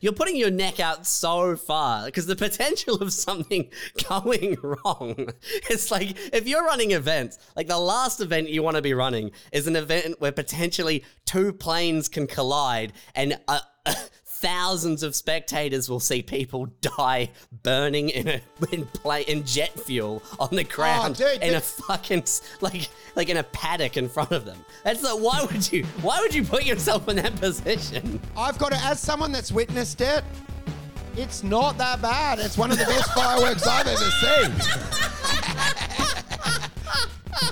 You're putting your neck out so far because the potential of something going wrong. It's like if you're running events, like the last event you want to be running is an event where potentially two planes can collide and uh, thousands of spectators will see people die burning in a in play in jet fuel on the ground oh, dude, in dude. a fucking like like in a paddock in front of them. That's like why would you why would you put yourself in that position? I've got to, as someone that's witnessed it, it's not that bad. It's one of the best fireworks I've ever seen.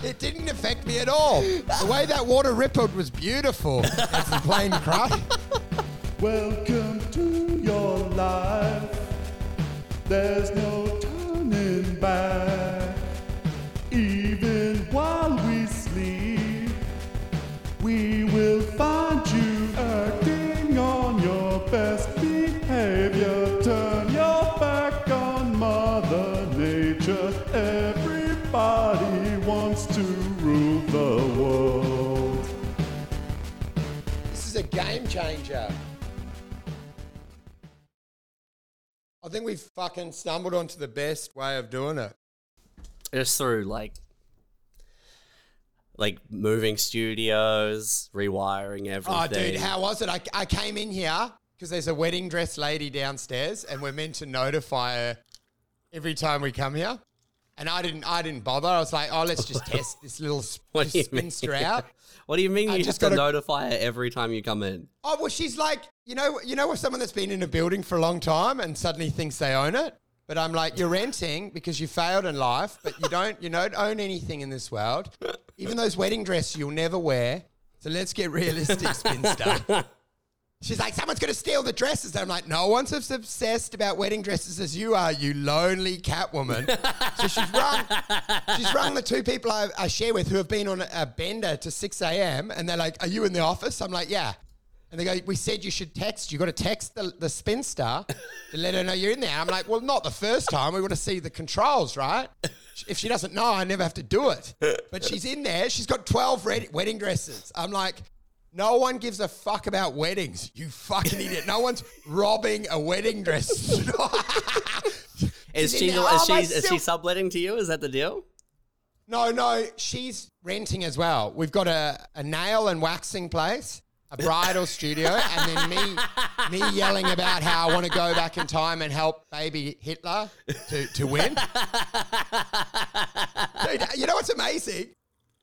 it didn't affect me at all. The way that water rippled was beautiful as the plane crashed. Welcome to your life. There's no turning back. Fucking stumbled onto the best way of doing it. Just through like like moving studios, rewiring everything. Oh, dude, how was it? I, I came in here because there's a wedding dress lady downstairs, and we're meant to notify her every time we come here. And I didn't. I didn't bother. I was like, oh, let's just test this little sp- What do you mean? spinster out. What do you mean I you just have to gotta- notify her every time you come in? Oh well, she's like, you know, you know, with someone that's been in a building for a long time and suddenly thinks they own it. But I'm like, you're renting because you failed in life, but you don't, you don't own anything in this world. Even those wedding dresses you'll never wear. So let's get realistic, spinster. She's like, someone's going to steal the dresses. And I'm like, no one's as obsessed about wedding dresses as you are, you lonely Catwoman. so she's rung, she's rung the two people I, I share with who have been on a, bender to 6 a.m. And they're like, are you in the office? I'm like, yeah. And they go, we said you should text. You got to text the, the spinster to let her know you're in there. I'm like, well, not the first time. We want to see the controls, right? If she doesn't know, I never have to do it. But she's in there. She's got 12 red, wedding dresses. I'm like, no one gives a fuck about weddings. You fucking idiot. No one's robbing a wedding dress. Oh, is she is "Oh, she is she subletting to you? Is that the deal? no, no, she's renting as well. We've got a, a nail and waxing place, a bridal studio, and then me me yelling about how I want to go back in time and help baby Hitler to, to win. Dude, you know what's amazing?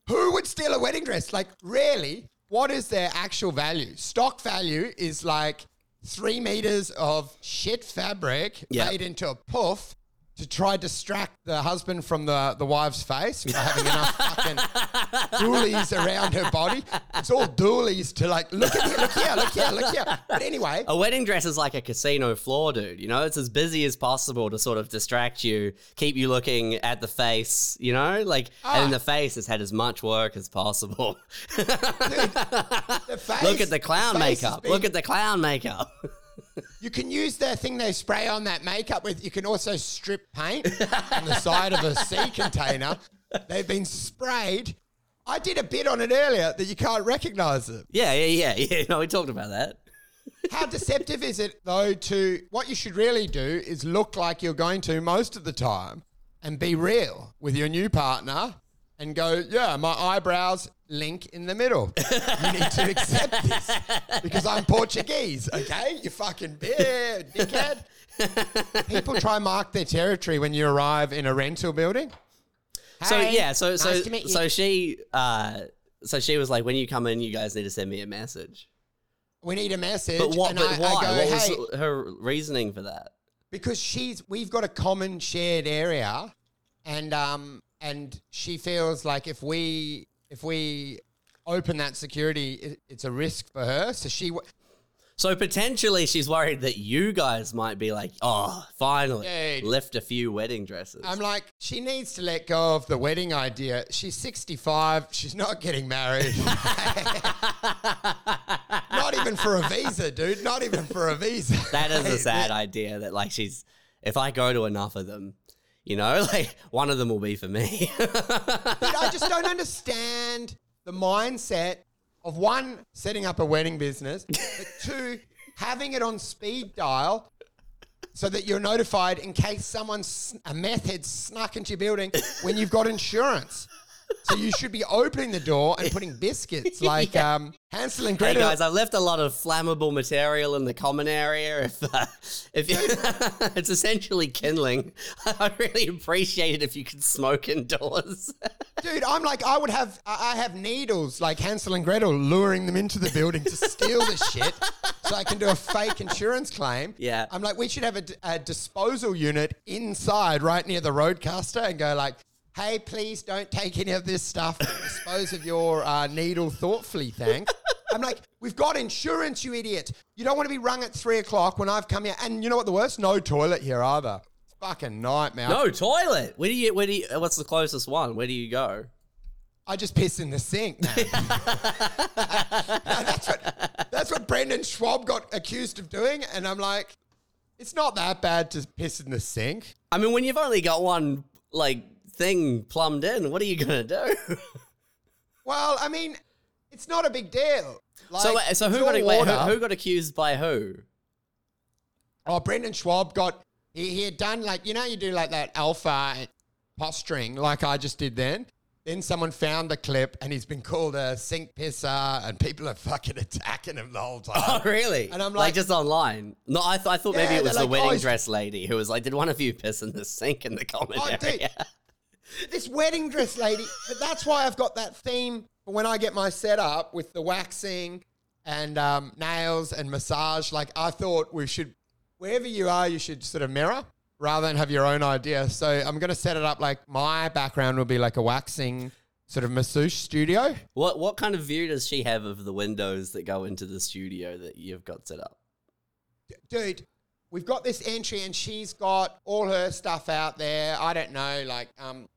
Who would steal a wedding dress? Like, really? What is their actual value? Stock value is like three meters of shit fabric Yeah. made into a puff to try distract the husband from the, the wife's face by having enough fucking doolies around her body. It's all doolies to like, look at here, look here, look here, look here. But anyway, A wedding dress is like a casino floor, dude. You know, it's as busy as possible to sort of distract you, keep you looking at the face. You know, like and Ah. the face has had as much work as possible. the face, Look at the clown has makeup. been- Look at the clown makeup. You can use the thing they spray on that makeup with. You can also strip paint on the side of a sea container. They've been sprayed. I did a bit on it earlier that you can't recognize it. yeah, yeah, yeah, yeah. No, we talked about that. How deceptive is it though to what you should really do is look like you're going to most of the time and be real with your new partner and go, yeah, my eyebrows link in the middle. You need to accept this because I'm Portuguese, okay? You fucking beard, dickhead. People try mark their territory when you arrive in a rental building. So Hey, yeah, so so nice to meet you. so she uh so she was like, when you come in, you guys need to send me a message. we need a message. But what? and But I, why? I go, what hey, her reasoning for that? because she's we've got a common shared area and um and she feels like if we if we open that security it, it's a risk for her so she w- So potentially, she's worried that you guys might be like, oh, finally, Dude. left a few wedding dresses. I'm like she needs to let go of the wedding idea she's 65 she's not getting married not even for a visa dude not even for a visa that is a sad idea. That like she's, if I go to enough of them, you know, like one of them will be for me. Dude, I just don't understand the mindset of one, setting up a wedding business, but two, having it on speed dial so that you're notified in case someone's a meth head snuck into your building when you've got insurance. So you should be opening the door and putting biscuits like Yeah. um, Hansel and Hey Gretel. guys, I've left a lot of flammable material in the common area. If uh, if you, it's essentially kindling, I really appreciate it if you could smoke indoors. Dude, I'm like, I would have, I I have needles like Hansel and Gretel luring them into the building to steal the shit so I can do a fake insurance claim. Yeah. I'm like, we should have a disposal unit inside right near the RodeCaster and go like, hey, please don't take any of this stuff. Dispose of your uh, needle thoughtfully, thanks. I'm like, we've got insurance, you idiot. You don't want to be rung at three o'clock when I've come here. And you know what the worst? No toilet here either. It's fucking nightmare. no toilet. Where do you? Where do you? What's the closest one? Where do you go? I just piss in the sink, man. that's what that's what Brendan Schaub got accused of doing, and I'm like, it's not that bad to piss in the sink. I mean, when you've only got one like thing plumbed in, what are you gonna do? Well, I mean, it's not a big deal. Uh, like, so, so who got wait, who, who got accused by who? Oh, Brendan Schaub got he, he had done like you know you do like that alpha posturing like I just did then. Then someone found the clip and he's been called a sink pisser and people are fucking attacking him the whole time. Oh, really? And I'm like, like- just online. No, I, th- I thought maybe it was the like, wedding oh, dress lady who was like, "Did one of you piss in the sink in the common Oh, dude. Area?" this wedding dress lady. But that's why I've got that theme when I get my setup with the waxing and um, nails and massage. Like I thought we should, wherever you are, you should sort of mirror rather than have your own idea. So I'm going to set it up like my background will be like a waxing sort of masseuse studio. What what kind of view does she have of the windows that go into the studio that you've got set up? Dude, we've got this entry and she's got all her stuff out there. I don't know, like um,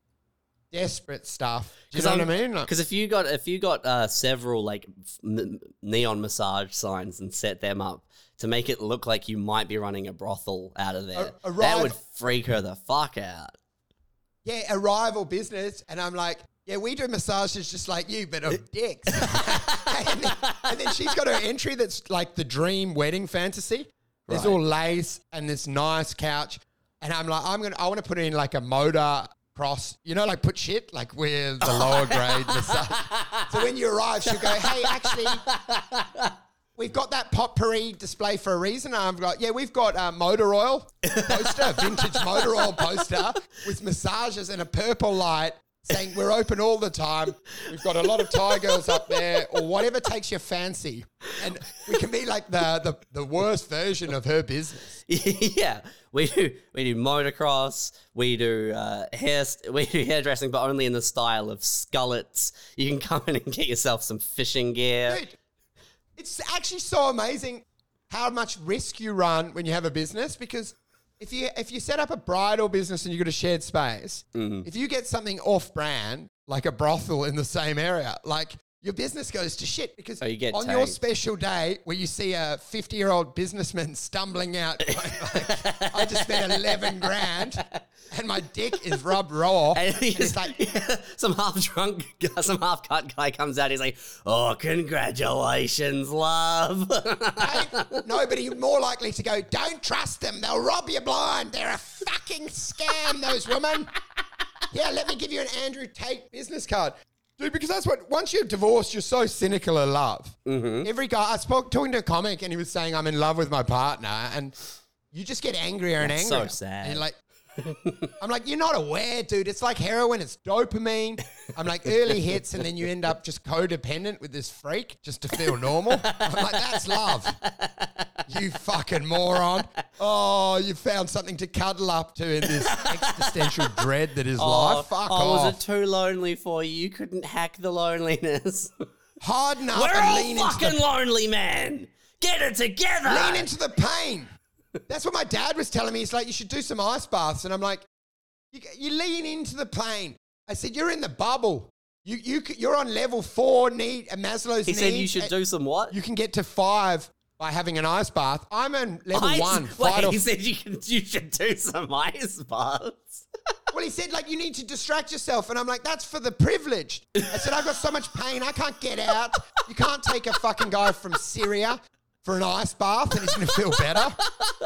desperate stuff. Do you know what I mean? Like- Because if you got if you got uh, several like n- neon massage signs and set them up to make it look like you might be running a brothel out of there, A- a that would freak her the fuck out. yeah, a rival business. And I'm like, yeah, we do massages just like you, but of dicks. and, then, and then she's got her entry that's like the dream wedding fantasy. There's Right. all lace and this nice couch. And I'm like, I'm gonna I want to put in like a motor cross, you know, like put shit, like we're the lower grade massage. So when you arrive, she'll go, Hey, actually, we've got that potpourri display for a reason. And I've got, yeah, we've got uh, motor oil poster, vintage motor oil poster with massages and a purple light saying we're open all the time. We've got a lot of Thai girls up there or whatever takes your fancy. And we can be like the, the, the worst version of her business. yeah, we do we do motocross, we do uh, hair we do hairdressing, but only in the style of skullets. You can come in and get yourself some fishing gear. Dude, it's actually so amazing how much risk you run when you have a business because if you if you set up a bridal business and you've got a shared space, Mm-hmm. if you get something off brand like a brothel in the same area, like your business goes to shit because Oh, you on your special day where you see a 50 year old businessman stumbling out, like, I just spent 11 grand and my dick is rubbed raw. And And it's like, some half drunk, some half cut guy comes out. He's like, "Oh, congratulations, love." Nobody more likely to go, don't trust them. They'll rob you blind. They're a fucking scam, those women. Yeah, let me give you an Andrew Tate business card. Dude, because that's what, once you're divorced, you're so cynical of love. Mm-hmm. Every guy, I spoke talking to a comic and he was saying, I'm in love with my partner. And you just get angrier and That's so angrier. sad. And like, I'm like, you're not aware, dude. It's like heroin. It's dopamine. I'm like early hits, and then you end up just codependent with this freak just to feel normal. I'm like, that's love. You fucking moron. Oh, you found something to cuddle up to in this existential dread that is oh, life. Fuck oh, off. was it too lonely for you? You couldn't hack the loneliness. Harden up We're and all lean into fucking the lonely, man. Get it together. lean into the pain. That's what my dad was telling me. He's like, you should do some ice baths, and I'm like, you, you lean into the pain. I said, you're in the bubble. You, you, you're on level four need uh, Maslow's he said you should do some what? You can get to five by having an ice bath. I'm on level Ice- one. Wait, Fight he said you can, you should do some ice baths. Well, he said, like, you need to distract yourself. And I'm like, that's for the privileged. I said, I've got so much pain. I can't get out. You can't take a fucking guy from Syria for an ice bath and he's going to feel better.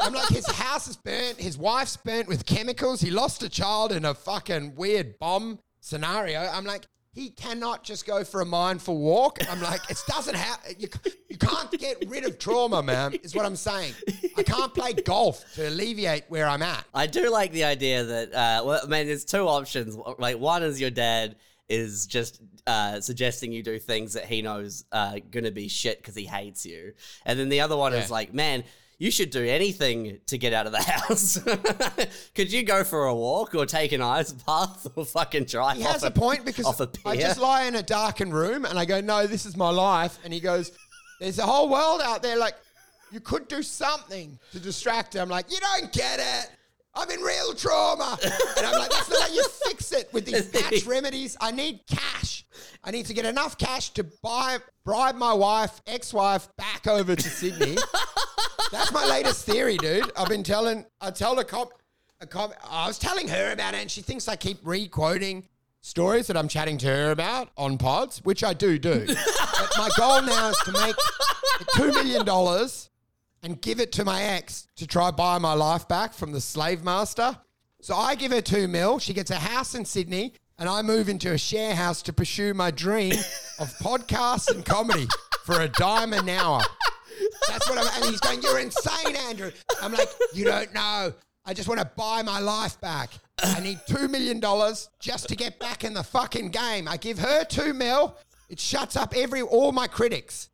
I'm like, his house is burnt, his wife's burnt with chemicals, he lost a child in a fucking weird bomb scenario. I'm like, he cannot just go for a mindful walk. I'm like, it doesn't have, you, you can't get rid of trauma, man, is what I'm saying. I can't play golf to alleviate where I'm at. I do like the idea that, uh, well, I mean, there's two options. Like, one is your dad is just uh, suggesting you do things that he knows are going to be shit because he hates you. And then the other one Yeah. is like, man, you should do anything to get out of the house. Could you go for a walk or take an ice bath or fucking drive He has a point because a I just lie in a darkened room and I go, no, this is my life. And he goes, there's a whole world out there. Like, you could do something to distract him. I'm like, you don't get it. I'm in real trauma. And I'm like, that's not how you fix it with these patch remedies. I need cash. I need to get enough cash to buy, bribe my wife, ex-wife back over to Sydney. That's my latest theory, dude. I've been telling, I tell a cop, a cop, I was telling her about it, and she thinks I keep re-quoting stories that I'm chatting to her about on pods, which I do do. but my goal now is to make two million dollars and give it to my ex to try buy my life back from the slave master. So I give her two mil. She gets a house in Sydney, and I move into a share house to pursue my dream of podcasts and comedy for a dime an hour. That's what I'm. And he's going, "You're insane, Andrew." I'm like, "You don't know. I just want to buy my life back. I need two million dollars just to get back in the fucking game. I give her two mil. It shuts up every all my critics.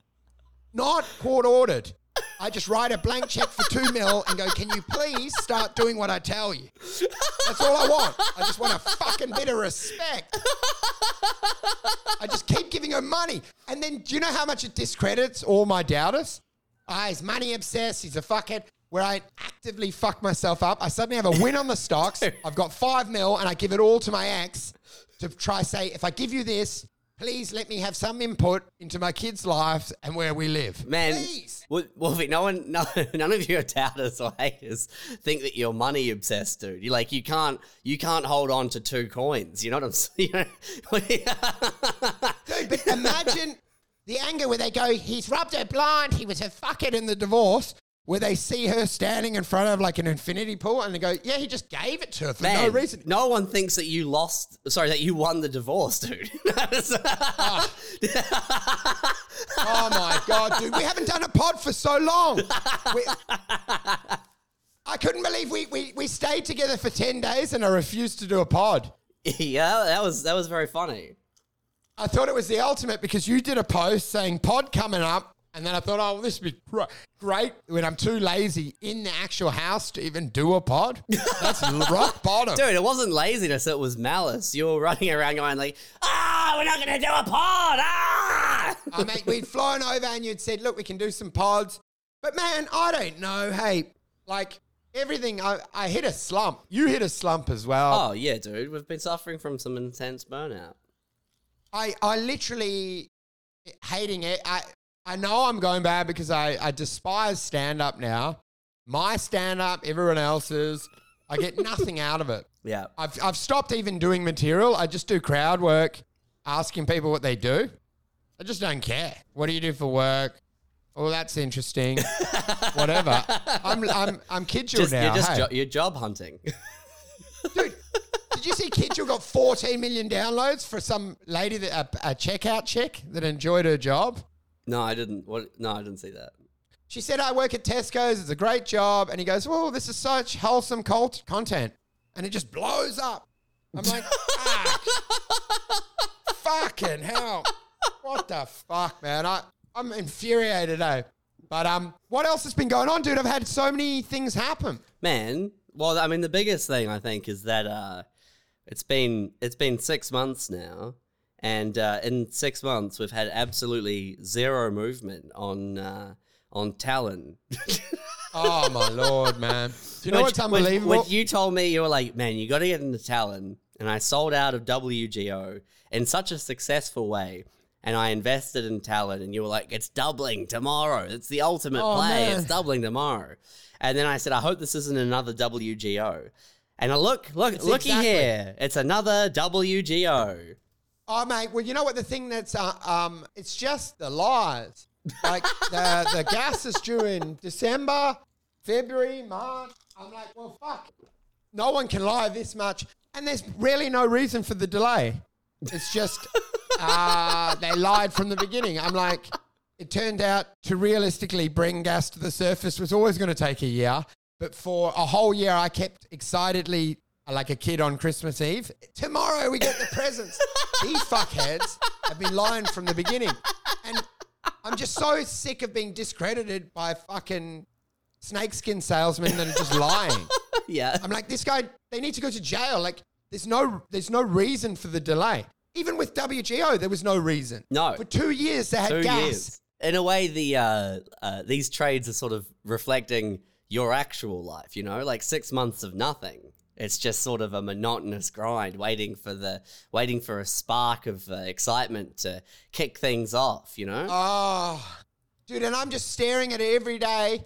Not court ordered. I just write a blank check for two mil and go, "Can you please start doing what I tell you?" That's all I want. I just want a fucking bit of respect. I just keep giving her money. And then do you know how much it discredits all my doubters? Ah, he's money obsessed. He's a fuckhead. Where I actively fuck myself up. I suddenly have a win on the stocks. I've got five mil and I give it all to my ex to try say, if I give you this, please let me have some input into my kids' lives and where we live. Man, Please. Wolfie, no one, no, none of your doubters or haters think that you're money obsessed, dude. You like, you can't, you can't hold on to two coins. You know what I'm saying? Dude, but imagine the anger where they go, he's rubbed her blind, he was her fuckhead in the divorce, where they see her standing in front of like an infinity pool and they go, yeah, he just gave it to her for Man, no reason. no one thinks that you lost. Sorry, that you won the divorce, dude. Ah. Oh my God, dude, we haven't done a pod for so long. We- I couldn't believe we, we, we stayed together for 10 days and I refused to do a pod. yeah, that was that was very funny. I thought it was the ultimate because you did a post saying pod coming up. And then I thought, oh, this would be great when I'm too lazy in the actual house to even do a pod. That's rock bottom. Dude, it wasn't laziness, it was malice. You were running around going like, ah, we're not going to do a pod, ah! I mean, we'd flown over and you'd said, look, we can do some pods. But man, I don't know. Hey, like everything, I, I hit a slump. You hit a slump as well. Oh, yeah, dude, we've been suffering from some intense burnout. I, I literally hating it. I, I know I'm going bad because I, I despise stand up now. My stand up, everyone else's. I get nothing out of it. Yeah. I've, I've stopped even doing material. I just do crowd work, asking people what they do. I just don't care. What do you do for work? Oh, that's interesting. Whatever. I'm I'm I'm Kidgel Just, now. you're just hey. jo- you're job hunting. Dude, did you see Kidgel got 14 million downloads for some lady that a, a checkout chick that enjoyed her job? No, I didn't. What? No, I didn't see that. She said, I work at Tesco's. It's a great job. And he goes, Well, this is such wholesome cult content. And it just blows up. I'm like, Fuck. Fucking hell. What the fuck, man? I, I'm infuriated, eh? But um, what else has been going on, dude? I've had so many things happen. Man, well, I mean, the biggest thing I think is that uh, it's been it's been six months now, and uh, in six months we've had absolutely zero movement on uh, on Talon. Oh, my Lord, man. Do you know Which- what's unbelievable? Which you told me you were like, man, you got to get into Talon, and I sold out of WGO in such a successful way. And I invested in Talon, and you were like, "It's doubling tomorrow. It's the ultimate Oh, play. man. It's doubling tomorrow." And then I said, "I hope this isn't another WGO." And I look, look, It's looky exactly- here. It's another WGO. Oh, mate. Well, you know what? The thing that's, uh, um, it's just the lies. Like the the gas is due in December, February, March. I'm like, well, fuck. No one can lie this much, and there's really no reason for the delay. It's just uh, they lied from the beginning. I'm like, it turned out to realistically bring gas to the surface was always going to take a year, but for a whole year, I kept excitedly like a kid on Christmas Eve. Tomorrow we get the presents. These fuckheads have been lying from the beginning, and I'm just so sick of being discredited by fucking snakeskin salesmen that are just lying. yeah. I'm like, this guy, they need to go to jail. Like, there's no, there's no reason for the delay. Even with WGO, there was no reason. No. For two years, they had Two gas. years. In a way, the uh, uh, these trades are sort of reflecting your actual life. You know, like six months of nothing. It's just sort of a monotonous grind, waiting for the waiting for a spark of uh, excitement to kick things off. You know. Oh, dude, and I'm just staring at it every day,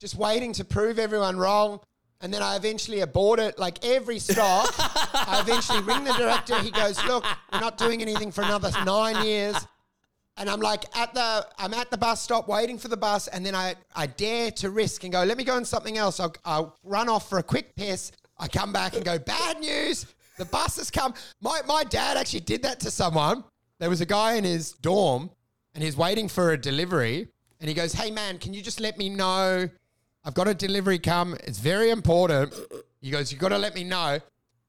just waiting to prove everyone wrong. And then I eventually abort it, like every stock. I eventually ring the director. He goes, "Look, we're not doing anything for another nine years." And I'm like at the, I'm at the bus stop waiting for the bus, and then I, I dare to risk and go, "Let me go on something else." I'll, I'll run off for a quick piss. I come back and go, "Bad news! The bus has come." My my dad actually did that to someone. There was a guy in his dorm, and he's waiting for a delivery, and he goes, "Hey man, can you just let me know? I've got a delivery come. It's very important." He goes, "You've got to let me know."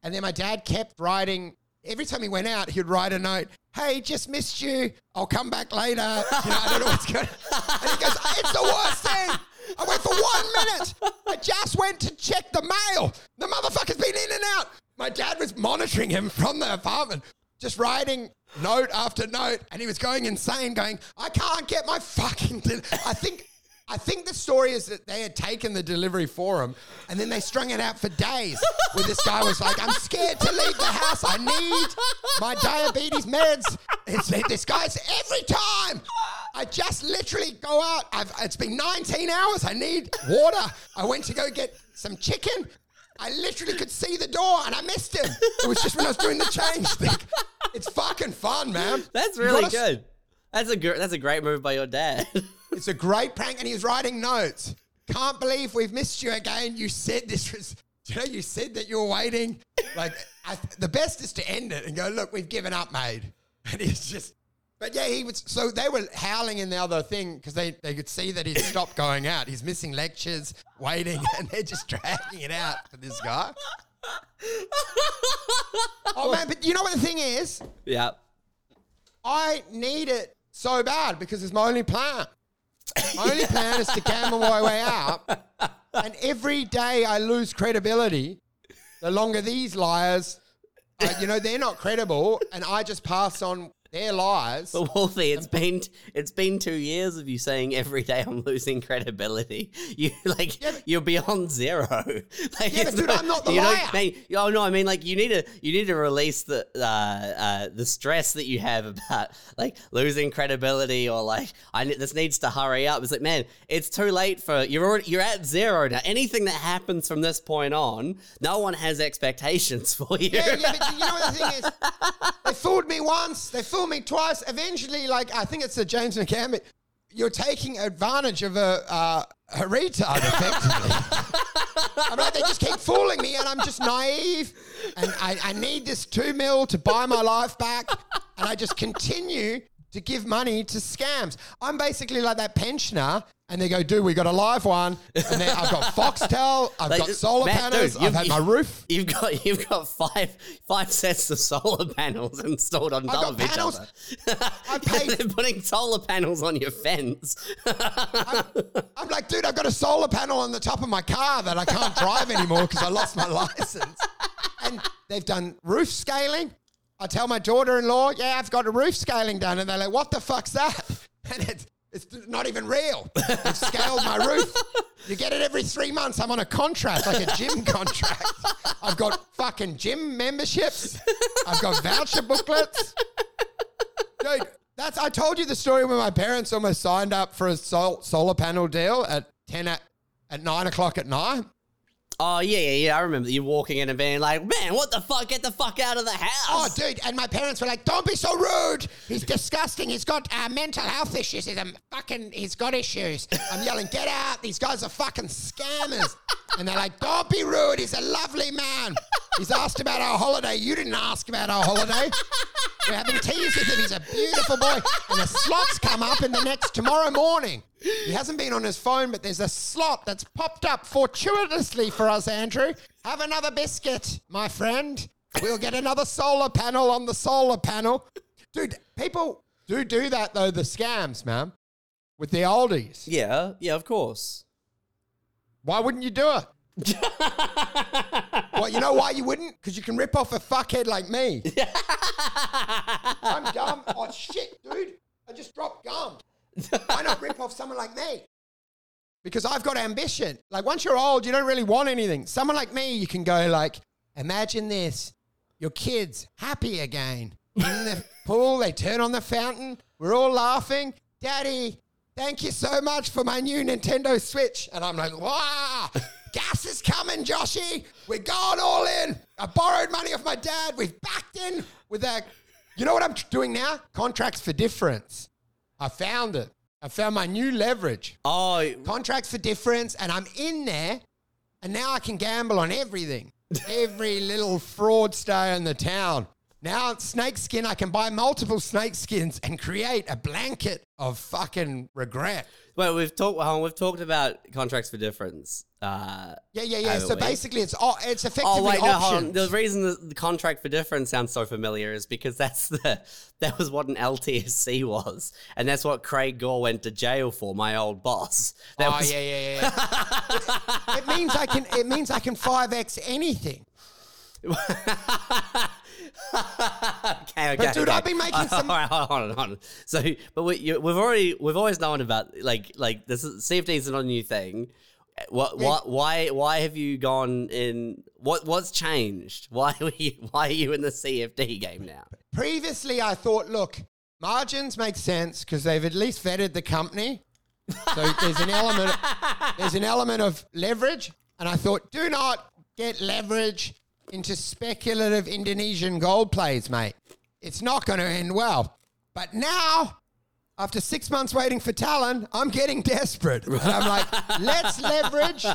And then my dad kept writing. Every time he went out, he'd write a note. Hey, just missed you. I'll come back later. You know, I don't know what's going. on. And he goes, "It's the worst thing." I went for one minute. I just went to check the mail. The motherfucker's been in and out. My dad was monitoring him from the apartment, just writing note after note, and he was going insane, going, "I can't get my fucking." Del-. I think. I think the story is that they had taken the delivery for him and then they strung it out for days. Where this guy was like, I'm scared to leave the house. I need my diabetes meds. It's, this guy's every time. I just literally go out. I've, it's been 19 hours. I need water. I went to go get some chicken. I literally could see the door and I missed him. It was just when I was doing the change thing. It's fucking fun, man. That's really gotta- good. That's a gr- that's a great move by your dad. It's a great prank, and he's writing notes. Can't believe we've missed you again. You said this was, you know, you said that you were waiting. Like, I, the best is to end it and go, look, we've given up, mate. And he's just, but yeah, he was, so they were howling in the other thing because they, they could see that he'd stopped going out. He's missing lectures, waiting, and they're just dragging it out for this guy. Oh, man, but you know what the thing is? yeah. I need it so bad because it's my only plan. My only plan is to gamble my way out. And every day I lose credibility, the longer these liars, uh, you know, they're not credible, and I just pass on their lies. But Wolfie, it's been it's been two years of you saying every day I'm losing credibility. You like yeah, you're beyond zero. Like, Yeah, but dude, I'm not the you liar. Don't, man, oh no, I mean like you need to you need to release the uh, uh, the stress that you have about like losing credibility or like I this needs to hurry up. It's like man, it's too late for you're already, you're at zero now. Anything that happens from this point on, no one has expectations for you. Yeah, yeah, but you know what the thing is? They fooled me once, they fooled me twice. Eventually, like, I think it's the James McCann, you're taking advantage of a, uh, a retard, effectively. I'm like, they just keep fooling me, and I'm just naive, and I, I need this two mil to buy my life back, and I just continue to give money to scams. I'm basically like that pensioner, and they go, dude, we got a live one, and then I've got Foxtel, I've Like, got solar Matt, panels, dude, I've you've- had my roof. You've got you've got five five sets of solar panels installed on I've top of each panels. other. I paid- They're putting solar panels on your fence. I'm like, dude, I've got a solar panel on the top of my car that I can't drive anymore because I lost my license. And they've done roof scaling. I tell my daughter-in-law, yeah, I've got a roof scaling done, and they're like, what the fuck's that? And it's it's not even real. They've scaled my roof. You get it every three months. I'm on a contract, like a gym contract. I've got fucking gym memberships. I've got voucher booklets. Dude, that's I told you the story when my parents almost signed up for a sol- solar panel deal at ten at, at nine o'clock at night. Oh yeah, yeah, yeah. I remember you walking in and being like, "Man, what the fuck? Get the fuck out of the house!" Oh, dude, and my parents were like, "Don't be so rude. He's disgusting. He's got uh, mental health issues. He's a fucking. He's got issues." I'm yelling, "Get out! These guys are fucking scammers." And they're like, "Don't be rude. He's a lovely man. He's asked about our holiday. You didn't ask about our holiday. We're having teas with him. He's a beautiful boy." And the slots come up in the next tomorrow morning. He hasn't been on his phone, but there's a slot that's popped up fortuitously for us, Andrew. Have another biscuit, my friend. We'll get another solar panel on the solar panel. Dude, people do do that, though, the scams, man, with the oldies. yeah, yeah, of course. Why wouldn't you do it? well, you know why you wouldn't? Because you can rip off a fuckhead like me. I'm dumb. Oh, shit, dude. I just dropped gum. Why not rip off someone like me? Because I've got ambition. Like, once you're old, you don't really want anything. Someone like me, you can go like, imagine this. Your kids happy again. In the pool, they turn on the fountain. We're all laughing. Daddy, thank you so much for my new Nintendo Switch. And I'm like, wow, gas is coming, Joshy. We're going all in. I borrowed money off my dad. We've backed in with that. You know what I'm doing now? Contracts for difference. I found it. I found my new leverage. Oh, Contracts for difference, and I'm in there, and now I can gamble on everything. Every little fraudster in the town. Now, snake skin, I can buy multiple snake skins and create a blanket of fucking regret. well, we've talked. Well, we've talked about contracts for difference. Uh, Yeah, yeah, yeah. So basically, it's all it's effectively Oh wait, no, hold on. options. The reason the, contract for difference sounds so familiar is because that's the that was what an LTSC was, and that's what Craig Gore went to jail for. My old boss. That oh was, yeah, yeah, yeah. yeah. it means I can. It means I can five x anything. okay, okay. But dude, okay. I've been making some- All right, hold on, hold on. So, but we, you, we've already we've always known about like like this is, CFD is not a new thing. What what why why have you gone in? What what's changed? Why were you why are you in the CFD game now? Previously, I thought, look, margins make sense because they've at least vetted the company. So there's an element. There's an element of leverage, and I thought, do not get leverage into speculative Indonesian gold plays, mate. It's not going to end well. But now, after six months waiting for Talon, I'm getting desperate. And I'm like, let's leverage.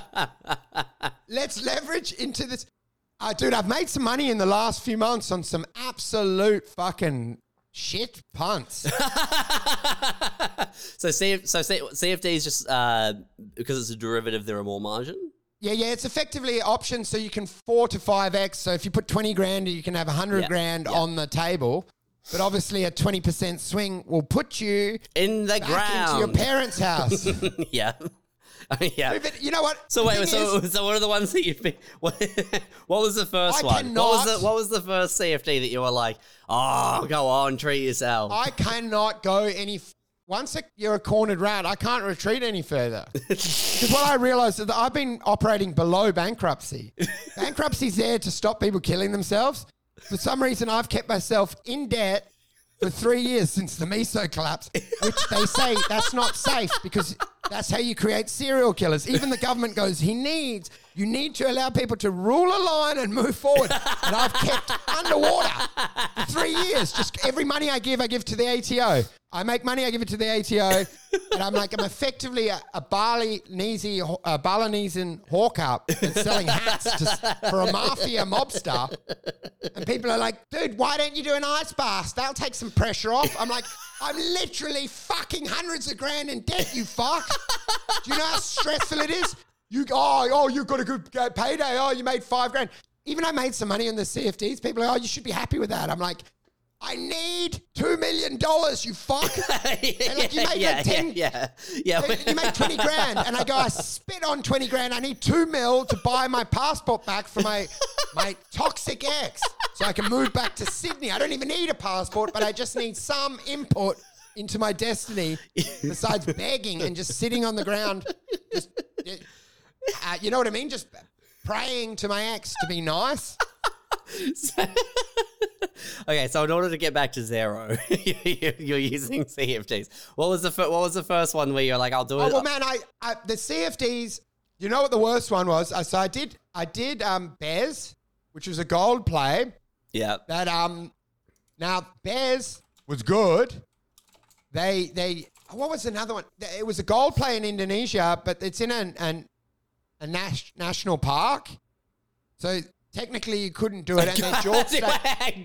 Let's leverage into this. Uh, dude, I've made some money in the last few months on some absolute fucking shit punts. So CF, so CFD is just uh, because it's a derivative. There are more margin. Yeah, yeah, it's effectively options. So you can four to five X. So if you put 20 grand, you can have 100 Yeah, grand yeah. on the table. But obviously, a 20% swing will put you In the back ground. into your parents' house. yeah. yeah. But you know what? So wait, so is- so what are the ones that you've been? What, what was the first I one? What was cannot- the what was the first CFD that you were like, oh, go on, treat yourself? I cannot go any. Once you're a cornered rat, I can't retreat any further. Because what I realized is that I've been operating below bankruptcy. Bankruptcy's there to stop people killing themselves. For some reason, I've kept myself in debt for three years since the miso collapse, which they say that's not safe because that's how you create serial killers. Even the government goes, he needs, you need to allow people to rule a line and move forward. And I've kept underwater for three years. Just every money I give, I give to the ATO. I make money, I give it to the ATO. And I'm like, I'm effectively a, a Balinese, a Balinese hawker that's selling hats to, for a mafia mobster. And people are like, dude, why don't you do an ice bath? That'll take some pressure off. I'm like, I'm literally fucking hundreds of grand in debt, you fuck. Do you know how stressful it is? You oh, oh, you got a good uh, payday. Oh, you made five grand. Even I made some money on the CFDs. People are, like, oh, you should be happy with that. I'm like, I need two million dollars, you fuck. And like, you made yeah, like 10 yeah, yeah, yeah. you made 20 grand. And I go, I spit on 20 grand. I need two mil to buy my passport back for my, my toxic ex so I can move back to Sydney. I don't even need a passport, but I just need some input into my destiny besides begging and just sitting on the ground. Just, uh, you know what I mean? Just praying to my ex to be nice. okay, so in order to get back to zero, you're using CFDs. What was the fir- what was the first one where you're like, I'll do it? Oh well, man, I, I the CFDs. you know what the worst one was? Uh, So I did, I did um, Bears, which was a gold play. Yeah. That um, now Bears was good. They they what was another one? It was a gold play in Indonesia, but it's in an, an a nas- national park. So technically, you couldn't do it. And then George State-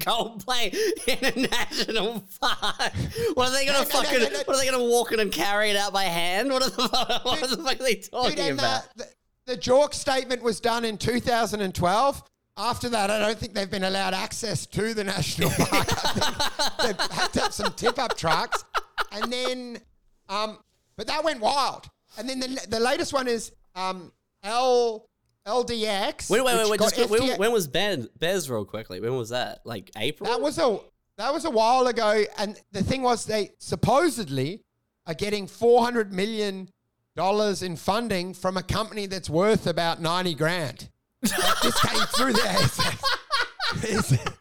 Gold play in a national park. What are they gonna No, fucking? no, no. What are they gonna walk in and carry it out by hand? What, are the, fuck- what the fuck are they talking Dude, about? the, the, the JORC statement was done in 2012. After that, I don't think they've been allowed access to the national park. They've had to have some tip-up trucks, and then, um, but that went wild. And then the, the latest one is um, L LDX. Wait, wait, wait, which wait. got Just, when, when was Bez, Bez real quickly? When was that? Like April? That was a that was a while ago, and the thing was they supposedly are getting four hundred million dollars in funding from a company that's worth about ninety grand. This came through there. It's- it's-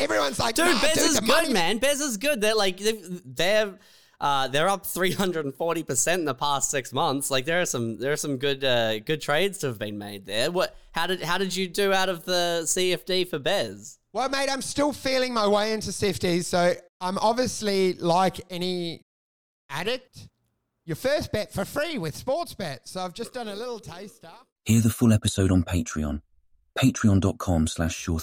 everyone's like, Dude, "Nah, Bez is good, man. Bez is good. They're like they've- they're uh, they're up three hundred and forty percent in the past six months. Like there are some there are some good uh, good trades to have been made there. What? How did how did you do out of the CFD for Bez? Well, mate, I'm still feeling my way into CFDs, so I'm obviously like any addict. Your first bet for free with sports Sportsbet. So I've just done a little taster. Hear the full episode on Patreon. Patreon.com slash sure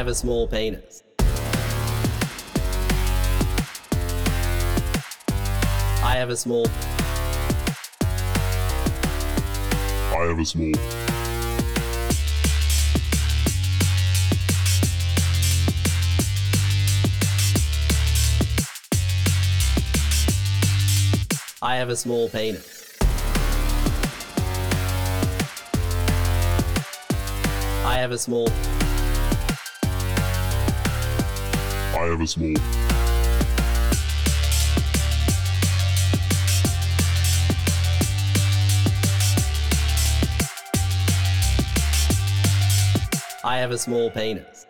have a small penis. I have a small. I have a small. I have a small penis. I have a small. I have a small penis.